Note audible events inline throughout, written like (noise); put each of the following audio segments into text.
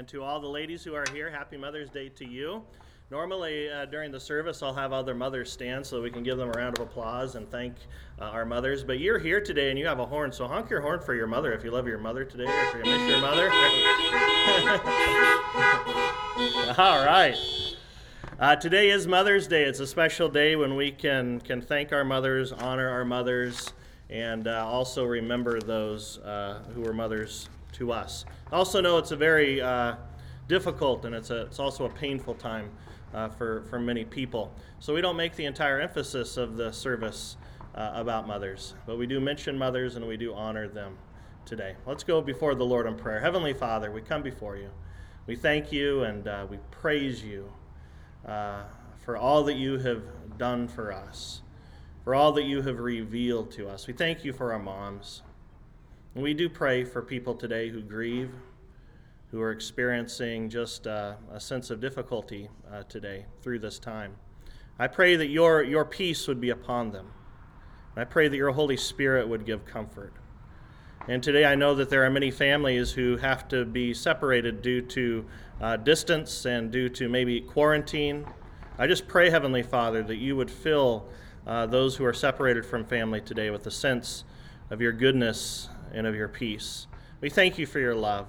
And to all the ladies who are here, happy Mother's Day to you. Normally, uh, during the service, I'll have other mothers stand so we can give them a round of applause and thank uh, our mothers. But you're here today and you have a horn, so honk your horn for your mother if you love your mother today or if you miss your mother. (laughs) All right. Uh, today is Mother's Day. It's a special day when we can, can thank our mothers, honor our mothers, and uh, also remember those uh, who were mothers to us. I also, know it's a very uh, difficult and it's, a, it's also a painful time uh, for, for many people. So we don't make the entire emphasis of the service uh, about mothers, but we do mention mothers and we do honor them today. Let's go before the Lord in prayer. Heavenly Father, we come before you. We thank you and uh, we praise you uh, for all that you have done for us, for all that you have revealed to us. We thank you for our moms. We do pray for people today who grieve who are experiencing just uh, a sense of difficulty uh, today through this time. I pray that your, your peace would be upon them. I pray that your Holy Spirit would give comfort. And today I know that there are many families who have to be separated due to uh, distance and due to maybe quarantine. I just pray, Heavenly Father, that you would fill uh, those who are separated from family today with a sense of your goodness and of your peace. We thank you for your love.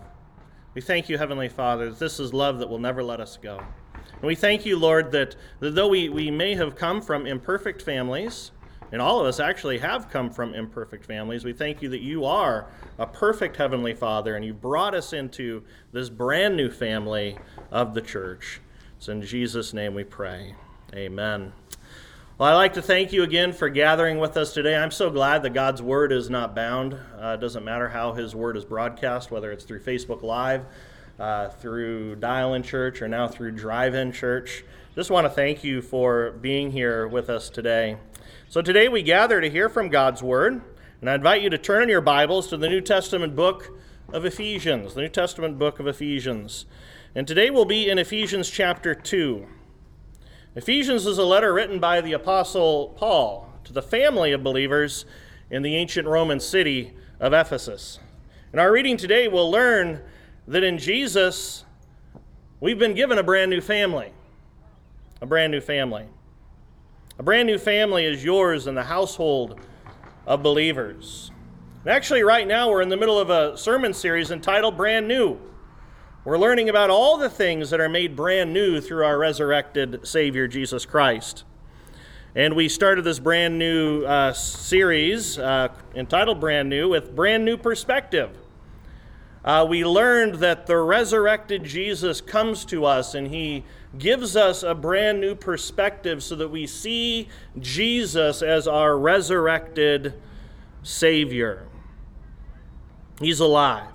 We thank you, Heavenly Father, that this is love that will never let us go. And we thank you, Lord, that, that though we, we may have come from imperfect families, and all of us actually have come from imperfect families, we thank you that you are a perfect Heavenly Father and you brought us into this brand new family of the church. It's in Jesus' name we pray. Amen. Well, I'd like to thank you again for gathering with us today. I'm so glad that God's Word is not bound. Uh, it doesn't matter how His Word is broadcast, whether it's through Facebook Live, uh, through Dial In Church, or now through Drive In Church. Just want to thank you for being here with us today. So, today we gather to hear from God's Word, and I invite you to turn in your Bibles to the New Testament book of Ephesians, the New Testament book of Ephesians. And today we'll be in Ephesians chapter 2. Ephesians is a letter written by the Apostle Paul to the family of believers in the ancient Roman city of Ephesus. In our reading today, we'll learn that in Jesus, we've been given a brand new family. A brand new family. A brand new family is yours in the household of believers. And actually, right now, we're in the middle of a sermon series entitled Brand New. We're learning about all the things that are made brand new through our resurrected Savior, Jesus Christ. And we started this brand new uh, series uh, entitled Brand New with Brand New Perspective. Uh, we learned that the resurrected Jesus comes to us and he gives us a brand new perspective so that we see Jesus as our resurrected Savior. He's alive.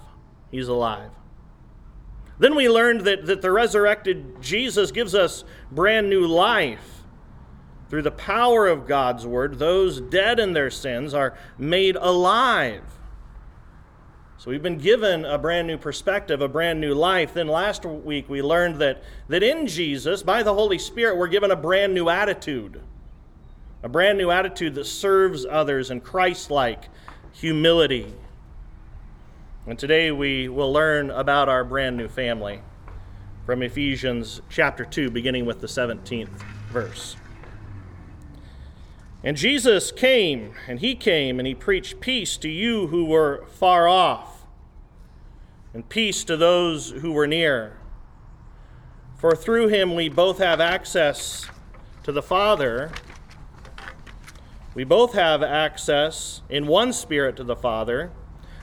He's alive. Then we learned that, that the resurrected Jesus gives us brand new life. Through the power of God's word, those dead in their sins are made alive. So we've been given a brand new perspective, a brand new life. Then last week we learned that, that in Jesus, by the Holy Spirit, we're given a brand new attitude. A brand new attitude that serves others in Christ like humility. And today we will learn about our brand new family from Ephesians chapter 2, beginning with the 17th verse. And Jesus came, and he came, and he preached peace to you who were far off, and peace to those who were near. For through him we both have access to the Father. We both have access in one spirit to the Father.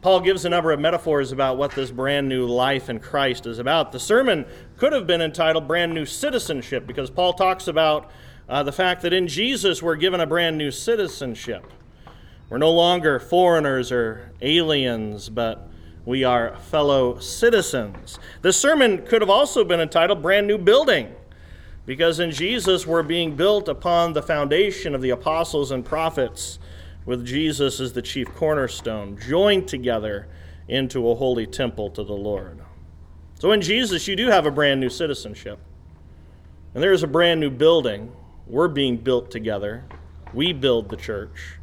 Paul gives a number of metaphors about what this brand new life in Christ is about. The sermon could have been entitled Brand New Citizenship because Paul talks about uh, the fact that in Jesus we're given a brand new citizenship. We're no longer foreigners or aliens, but we are fellow citizens. The sermon could have also been entitled Brand New Building, because in Jesus we're being built upon the foundation of the apostles and prophets, with Jesus as the chief cornerstone, joined together into a holy temple to the Lord. So in Jesus, you do have a brand new citizenship. And there is a brand new building. We're being built together. We build the church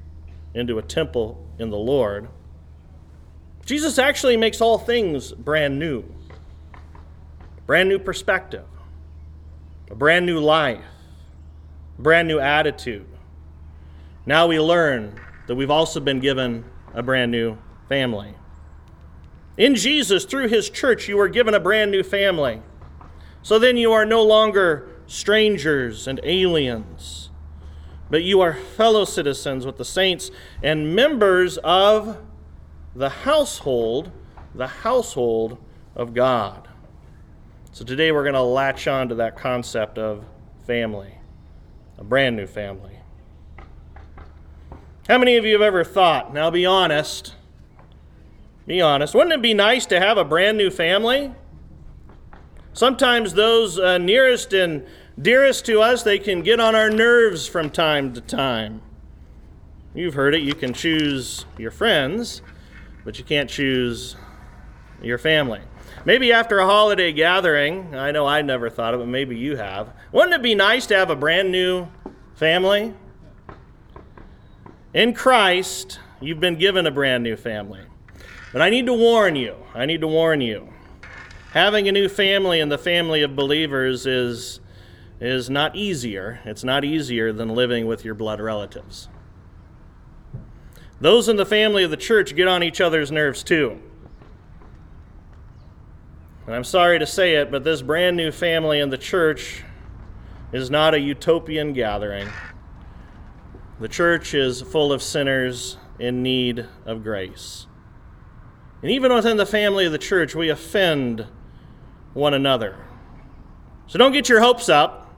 into a temple in the Lord. Jesus actually makes all things brand new. Brand new perspective, a brand new life, brand new attitude. Now we learn that we've also been given a brand new family. In Jesus, through his church, you are given a brand new family. So then you are no longer strangers and aliens, but you are fellow citizens with the saints and members of the household, the household of God. So today we're going to latch on to that concept of family, a brand new family. How many of you have ever thought, now be honest, be honest, wouldn't it be nice to have a brand new family? Sometimes those uh, nearest and dearest to us, they can get on our nerves from time to time. You've heard it, you can choose your friends, but you can't choose your family. Maybe after a holiday gathering, I know I never thought of it, but maybe you have. Wouldn't it be nice to have a brand new family? In Christ, you've been given a brand new family. But I need to warn you, I need to warn you. Having a new family in the family of believers is, is not easier. It's not easier than living with your blood relatives. Those in the family of the church get on each other's nerves too. And I'm sorry to say it, but this brand new family in the church is not a utopian gathering. The church is full of sinners in need of grace. And even within the family of the church, we offend one another. So don't get your hopes up.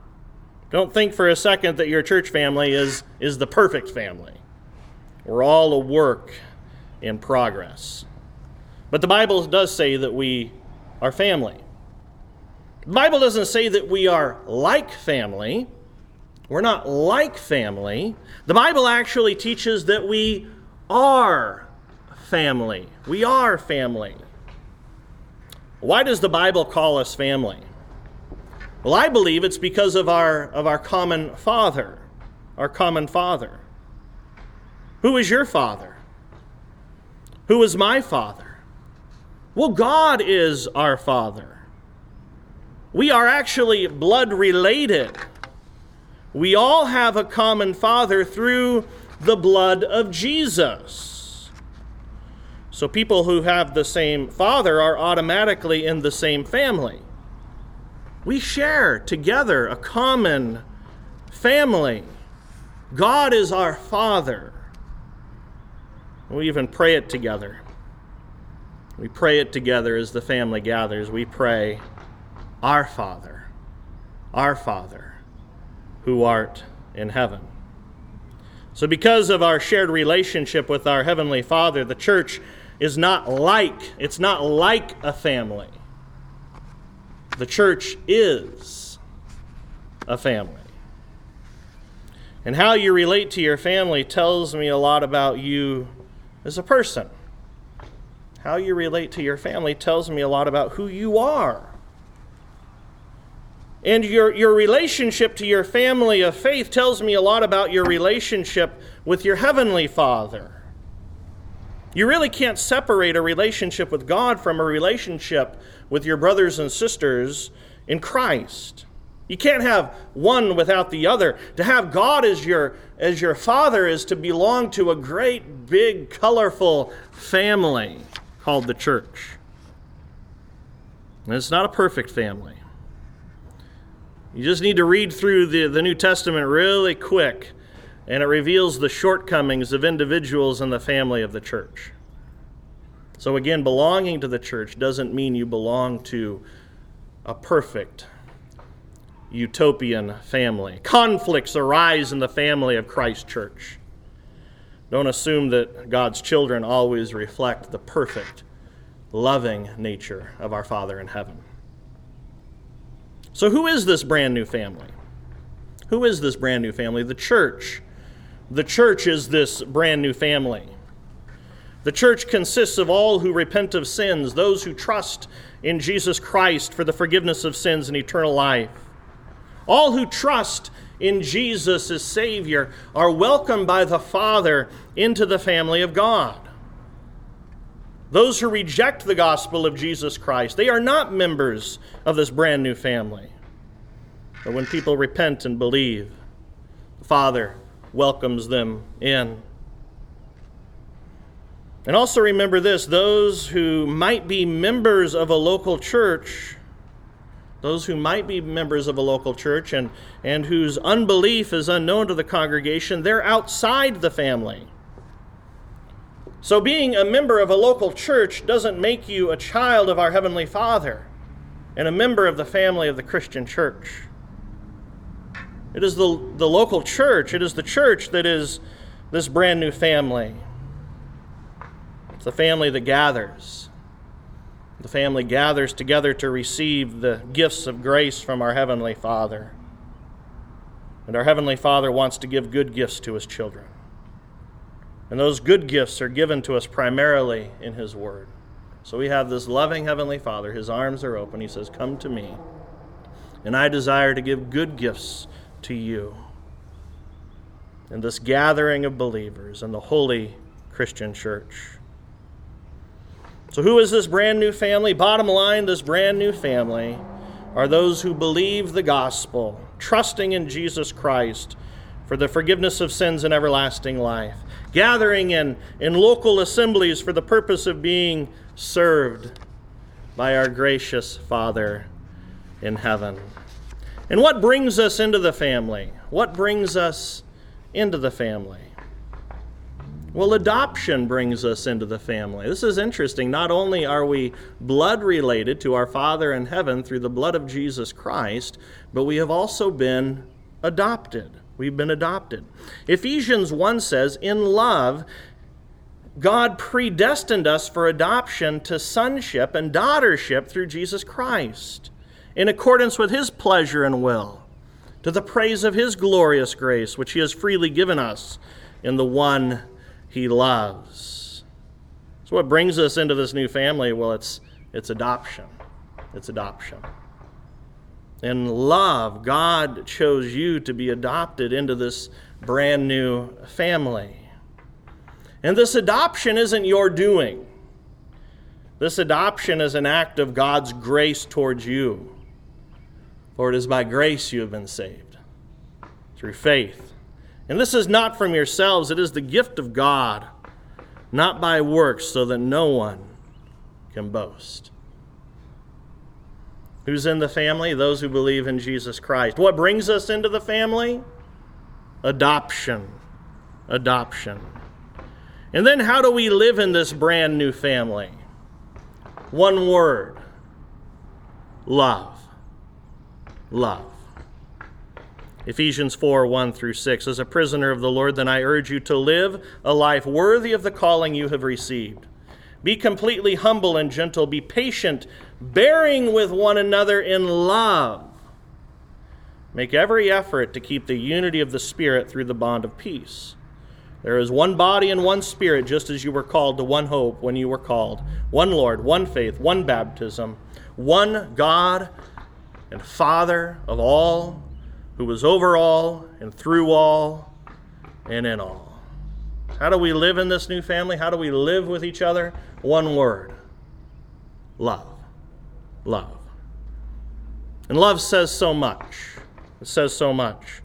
Don't think for a second that your church family is, is the perfect family. We're all a work in progress. But the Bible does say that we are family. The Bible doesn't say that we are like family. We're not like family. The Bible actually teaches that we are family. We are family. Why does the Bible call us family? Well, I believe it's because of our, of our common Father. Our common Father. Who is your father? Who is my father? Well, God is our father. We are actually blood related. We all have a common father through the blood of Jesus. So people who have the same father are automatically in the same family. We share together a common family. God is our father. We even pray it together. We pray it together as the family gathers. We pray, Our Father, our Father, who art in heaven. So, because of our shared relationship with our Heavenly Father, the church is not like, it's not like a family. The church is a family. And how you relate to your family tells me a lot about you as a person. How you relate to your family tells me a lot about who you are. And your, your relationship to your family of faith tells me a lot about your relationship with your heavenly Father. You really can't separate a relationship with God from a relationship with your brothers and sisters in Christ. You can't have one without the other. To have God as your, as your father is to belong to a great, big, colorful family called the church. And it's not a perfect family. You just need to read through the, the New Testament really quick, and it reveals the shortcomings of individuals in the family of the church. So, again, belonging to the church doesn't mean you belong to a perfect utopian family. Conflicts arise in the family of Christ Church. Don't assume that God's children always reflect the perfect loving nature of our Father in heaven. So, who is this brand new family? Who is this brand new family? The church. The church is this brand new family. The church consists of all who repent of sins, those who trust in Jesus Christ for the forgiveness of sins and eternal life. All who trust in Jesus as Savior are welcomed by the Father into the family of God. Those who reject the gospel of Jesus Christ, they are not members of this brand new family. But when people repent and believe, the Father welcomes them in. And also remember this those who might be members of a local church, those who might be members of a local church and, and whose unbelief is unknown to the congregation, they're outside the family. So, being a member of a local church doesn't make you a child of our Heavenly Father and a member of the family of the Christian church. It is the, the local church, it is the church that is this brand new family. It's the family that gathers. The family gathers together to receive the gifts of grace from our Heavenly Father. And our Heavenly Father wants to give good gifts to His children. And those good gifts are given to us primarily in His Word. So we have this loving Heavenly Father. His arms are open. He says, Come to me. And I desire to give good gifts to you. In this gathering of believers in the holy Christian church. So, who is this brand new family? Bottom line, this brand new family are those who believe the gospel, trusting in Jesus Christ for the forgiveness of sins and everlasting life, gathering in, in local assemblies for the purpose of being served by our gracious Father in heaven. And what brings us into the family? What brings us into the family? Well, adoption brings us into the family. This is interesting. Not only are we blood related to our Father in heaven through the blood of Jesus Christ, but we have also been adopted. We've been adopted. Ephesians 1 says, In love, God predestined us for adoption to sonship and daughtership through Jesus Christ, in accordance with his pleasure and will, to the praise of his glorious grace, which he has freely given us in the one he loves. So, what brings us into this new family? Well, it's, it's adoption. It's adoption. In love, God chose you to be adopted into this brand new family. And this adoption isn't your doing. This adoption is an act of God's grace towards you. For it is by grace you have been saved, through faith. And this is not from yourselves, it is the gift of God, not by works, so that no one can boast. Who's in the family? Those who believe in Jesus Christ. What brings us into the family? Adoption. Adoption. And then how do we live in this brand new family? One word love. Love. Ephesians 4 1 through 6. As a prisoner of the Lord, then I urge you to live a life worthy of the calling you have received. Be completely humble and gentle. Be patient, bearing with one another in love. Make every effort to keep the unity of the Spirit through the bond of peace. There is one body and one Spirit, just as you were called to one hope when you were called, one Lord, one faith, one baptism, one God and Father of all who is over all and through all and in all. How do we live in this new family? How do we live with each other? One word love. Love. And love says so much. It says so much.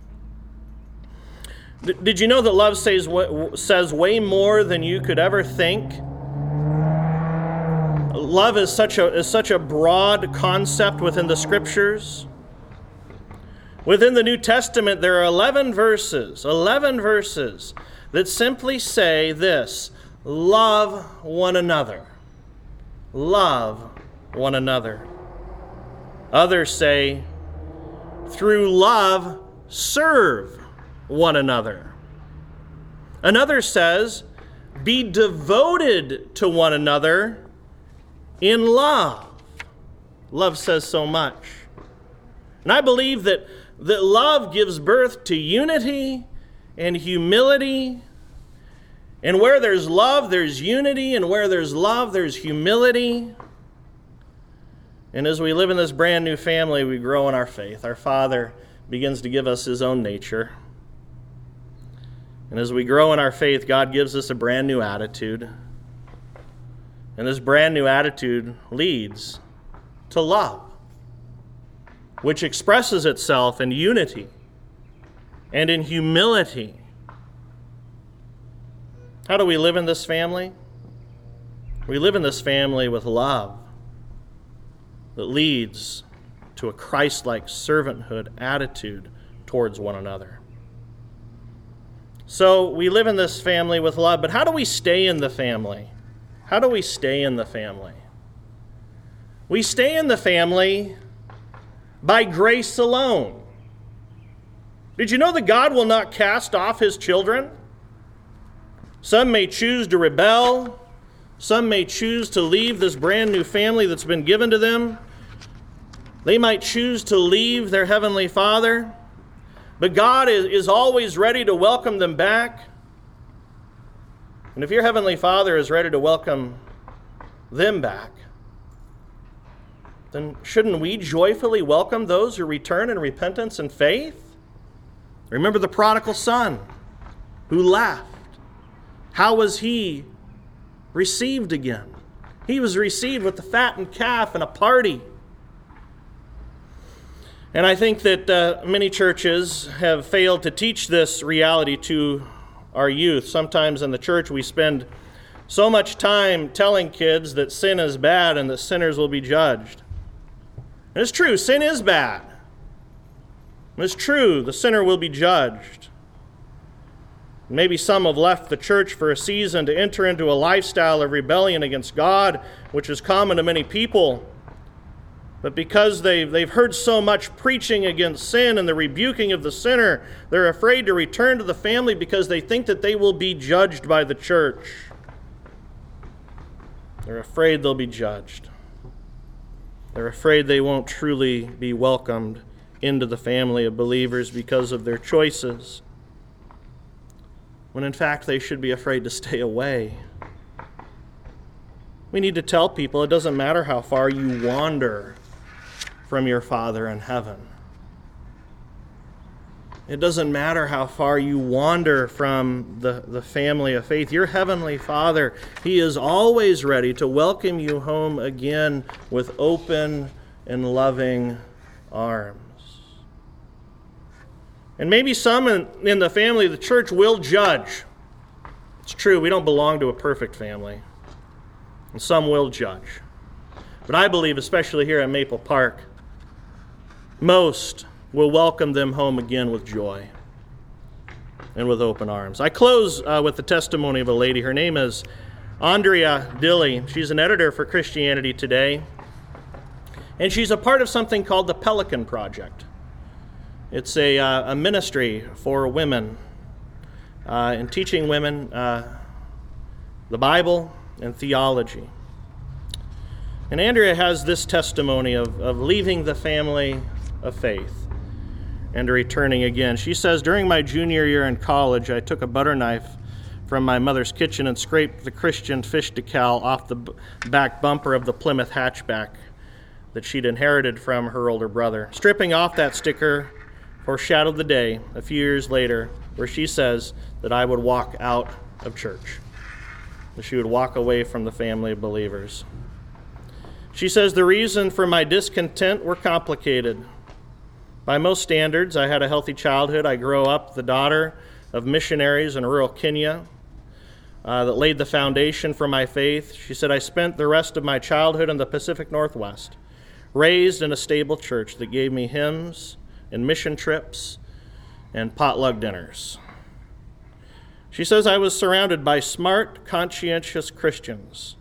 did you know that love says, says way more than you could ever think? Love is such a, is such a broad concept within the scriptures. Within the New Testament, there are 11 verses, 11 verses that simply say this love one another. Love one another. Others say, through love, serve one another. Another says, be devoted to one another in love. Love says so much. And I believe that, that love gives birth to unity and humility. And where there's love, there's unity. And where there's love, there's humility. And as we live in this brand new family, we grow in our faith. Our Father begins to give us His own nature. And as we grow in our faith, God gives us a brand new attitude. And this brand new attitude leads to love, which expresses itself in unity and in humility. How do we live in this family? We live in this family with love that leads to a Christ like servanthood attitude towards one another. So we live in this family with love, but how do we stay in the family? How do we stay in the family? We stay in the family by grace alone. Did you know that God will not cast off his children? Some may choose to rebel, some may choose to leave this brand new family that's been given to them. They might choose to leave their Heavenly Father, but God is, is always ready to welcome them back. And if your Heavenly Father is ready to welcome them back, then shouldn't we joyfully welcome those who return in repentance and faith? Remember the prodigal son who left. How was he received again. He was received with the fattened calf and a party. And I think that uh, many churches have failed to teach this reality to our youth. Sometimes in the church, we spend so much time telling kids that sin is bad and that sinners will be judged. And it's true, sin is bad. It's true, the sinner will be judged. Maybe some have left the church for a season to enter into a lifestyle of rebellion against God, which is common to many people. But because they've, they've heard so much preaching against sin and the rebuking of the sinner, they're afraid to return to the family because they think that they will be judged by the church. They're afraid they'll be judged. They're afraid they won't truly be welcomed into the family of believers because of their choices when in fact they should be afraid to stay away. We need to tell people it doesn't matter how far you wander from your Father in heaven. It doesn't matter how far you wander from the, the family of faith. Your Heavenly Father, He is always ready to welcome you home again with open and loving arms. And maybe some in, in the family of the church will judge. It's true, we don't belong to a perfect family. And some will judge. But I believe, especially here at Maple Park, most will welcome them home again with joy and with open arms. I close uh, with the testimony of a lady. Her name is Andrea Dilley. She's an editor for Christianity Today, and she's a part of something called the Pelican Project. It's a, uh, a ministry for women uh, in teaching women uh, the Bible and theology. And Andrea has this testimony of, of leaving the family of faith and returning again. She says, During my junior year in college, I took a butter knife from my mother's kitchen and scraped the Christian fish decal off the back bumper of the Plymouth hatchback that she'd inherited from her older brother. Stripping off that sticker, foreshadowed the day a few years later where she says that I would walk out of church, that she would walk away from the family of believers. She says the reason for my discontent were complicated. By most standards, I had a healthy childhood. I grew up the daughter of missionaries in rural Kenya uh, that laid the foundation for my faith. She said, I spent the rest of my childhood in the Pacific Northwest, raised in a stable church that gave me hymns and mission trips and potluck dinners. She says, I was surrounded by smart, conscientious Christians,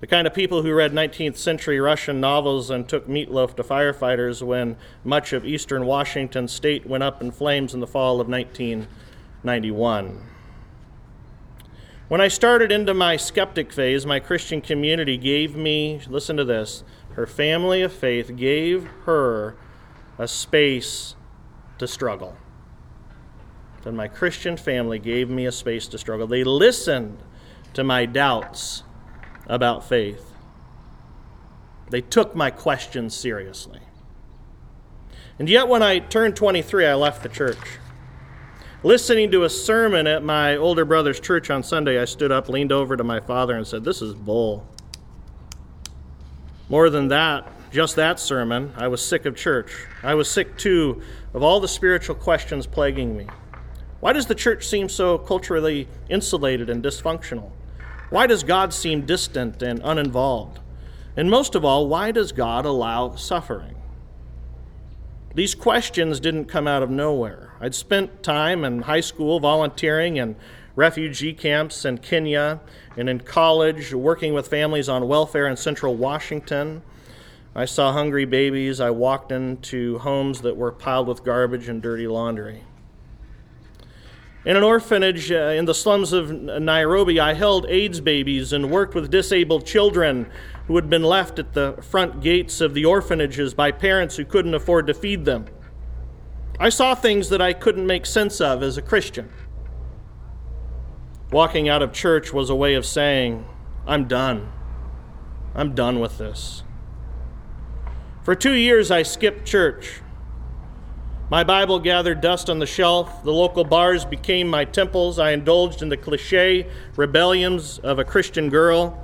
the kind of people who read 19th century Russian novels and took meatloaf to firefighters when much of eastern Washington state went up in flames in the fall of 1991. When I started into my skeptic phase, my Christian community gave me, listen to this, her family of faith gave her a space to struggle. Then my Christian family gave me a space to struggle. They listened to my doubts about faith. They took my questions seriously. And yet, when I turned 23, I left the church. Listening to a sermon at my older brother's church on Sunday, I stood up, leaned over to my father, and said, This is bull. More than that, just that sermon, I was sick of church. I was sick, too, of all the spiritual questions plaguing me. Why does the church seem so culturally insulated and dysfunctional? Why does God seem distant and uninvolved? And most of all, why does God allow suffering? These questions didn't come out of nowhere. I'd spent time in high school volunteering in refugee camps in Kenya and in college working with families on welfare in central Washington. I saw hungry babies. I walked into homes that were piled with garbage and dirty laundry. In an orphanage uh, in the slums of Nairobi, I held AIDS babies and worked with disabled children who had been left at the front gates of the orphanages by parents who couldn't afford to feed them. I saw things that I couldn't make sense of as a Christian. Walking out of church was a way of saying, I'm done. I'm done with this. For two years, I skipped church. My Bible gathered dust on the shelf. The local bars became my temples. I indulged in the cliche rebellions of a Christian girl.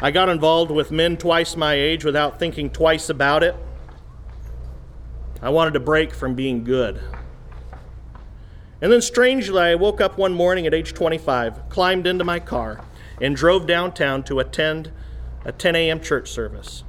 I got involved with men twice my age without thinking twice about it. I wanted to break from being good. And then, strangely, I woke up one morning at age 25, climbed into my car, and drove downtown to attend a 10 a.m. church service.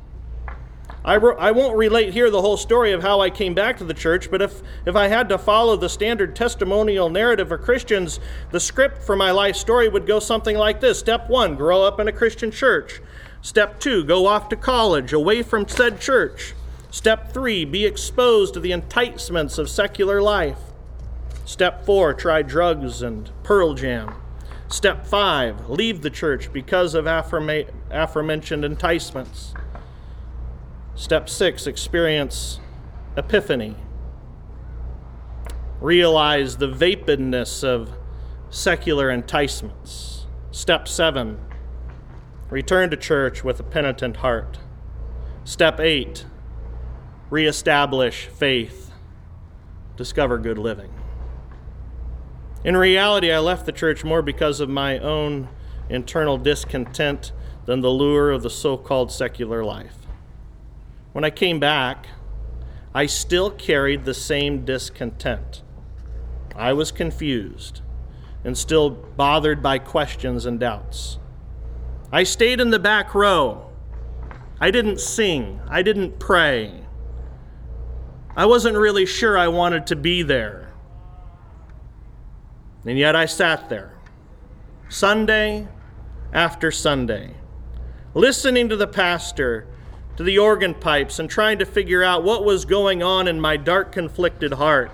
I, I won't relate here the whole story of how I came back to the church, but if, if I had to follow the standard testimonial narrative of Christians, the script for my life story would go something like this Step one, grow up in a Christian church. Step two, go off to college, away from said church. Step three, be exposed to the enticements of secular life. Step four, try drugs and Pearl Jam. Step five, leave the church because of aforementioned enticements. Step six, experience epiphany. Realize the vapidness of secular enticements. Step seven, return to church with a penitent heart. Step eight, reestablish faith. Discover good living. In reality, I left the church more because of my own internal discontent than the lure of the so called secular life. When I came back, I still carried the same discontent. I was confused and still bothered by questions and doubts. I stayed in the back row. I didn't sing. I didn't pray. I wasn't really sure I wanted to be there. And yet I sat there, Sunday after Sunday, listening to the pastor to the organ pipes and trying to figure out what was going on in my dark, conflicted heart.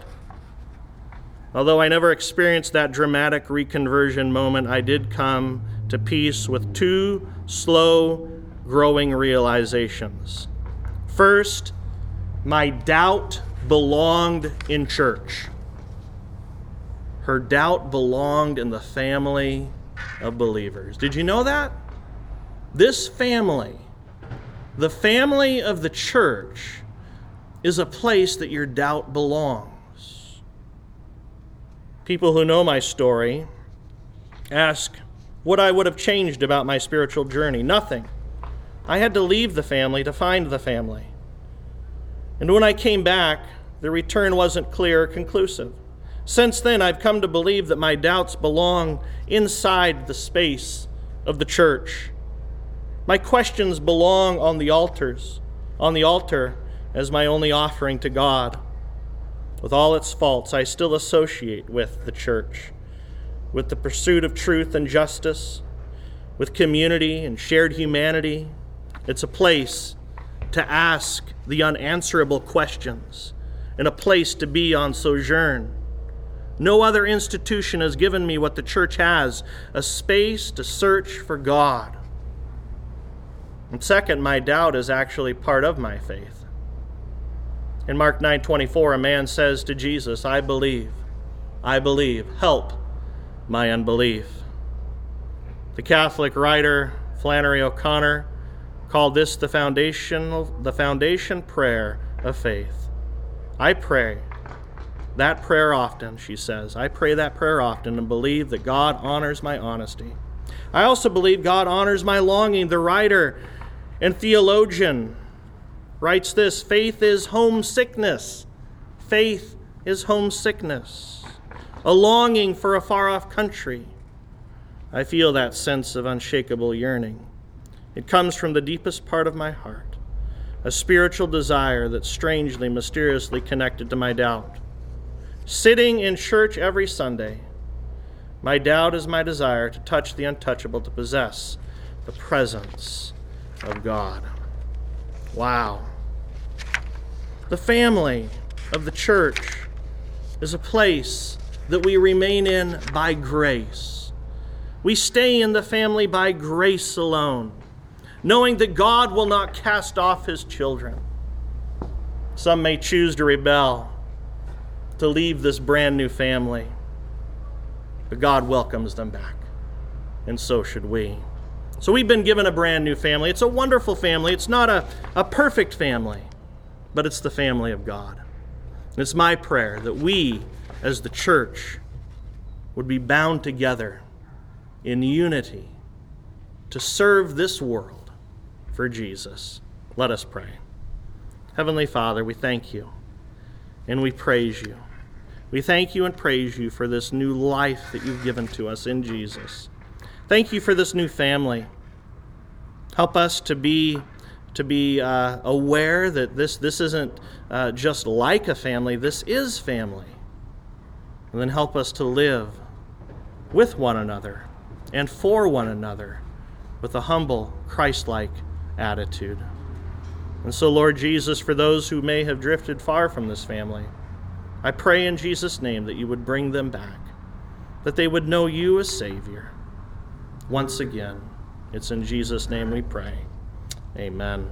Although I never experienced that dramatic reconversion moment, I did come to peace with two slow, growing realizations. First, my doubt belonged in church. Her doubt belonged in the family of believers. Did you know that? This family the family of the church is a place that your doubt belongs. People who know my story ask what I would have changed about my spiritual journey. Nothing. I had to leave the family to find the family. And when I came back, the return wasn't clear or conclusive. Since then, I've come to believe that my doubts belong inside the space of the church my questions belong on the altars, on the altar as my only offering to God. With all its faults, I still associate with the church, with the pursuit of truth and justice, with community and shared humanity. It's a place to ask the unanswerable questions and a place to be on sojourn. No other institution has given me what the church has a space to search for God. And second, my doubt is actually part of my faith. In Mark 9:24, a man says to Jesus, "I believe. I believe. Help my unbelief." The Catholic writer Flannery O'Connor called this the foundational the foundation prayer of faith. I pray that prayer often, she says. I pray that prayer often and believe that God honors my honesty. I also believe God honors my longing. The writer and theologian writes this faith is homesickness. Faith is homesickness, a longing for a far off country. I feel that sense of unshakable yearning. It comes from the deepest part of my heart, a spiritual desire that's strangely, mysteriously connected to my doubt sitting in church every Sunday. My doubt is my desire to touch the untouchable, to possess the presence of God. Wow. The family of the church is a place that we remain in by grace. We stay in the family by grace alone, knowing that God will not cast off his children. Some may choose to rebel to leave this brand new family. But God welcomes them back, and so should we. So we've been given a brand new family. It's a wonderful family. It's not a, a perfect family, but it's the family of God. And it's my prayer that we, as the church, would be bound together in unity to serve this world for Jesus. Let us pray. Heavenly Father, we thank you and we praise you. We thank you and praise you for this new life that you've given to us in Jesus. Thank you for this new family. Help us to be to be uh, aware that this this isn't uh, just like a family. This is family. And then help us to live with one another and for one another with a humble, Christ-like attitude. And so, Lord Jesus, for those who may have drifted far from this family, I pray in Jesus' name that you would bring them back, that they would know you as Savior. Once again, it's in Jesus' name we pray. Amen.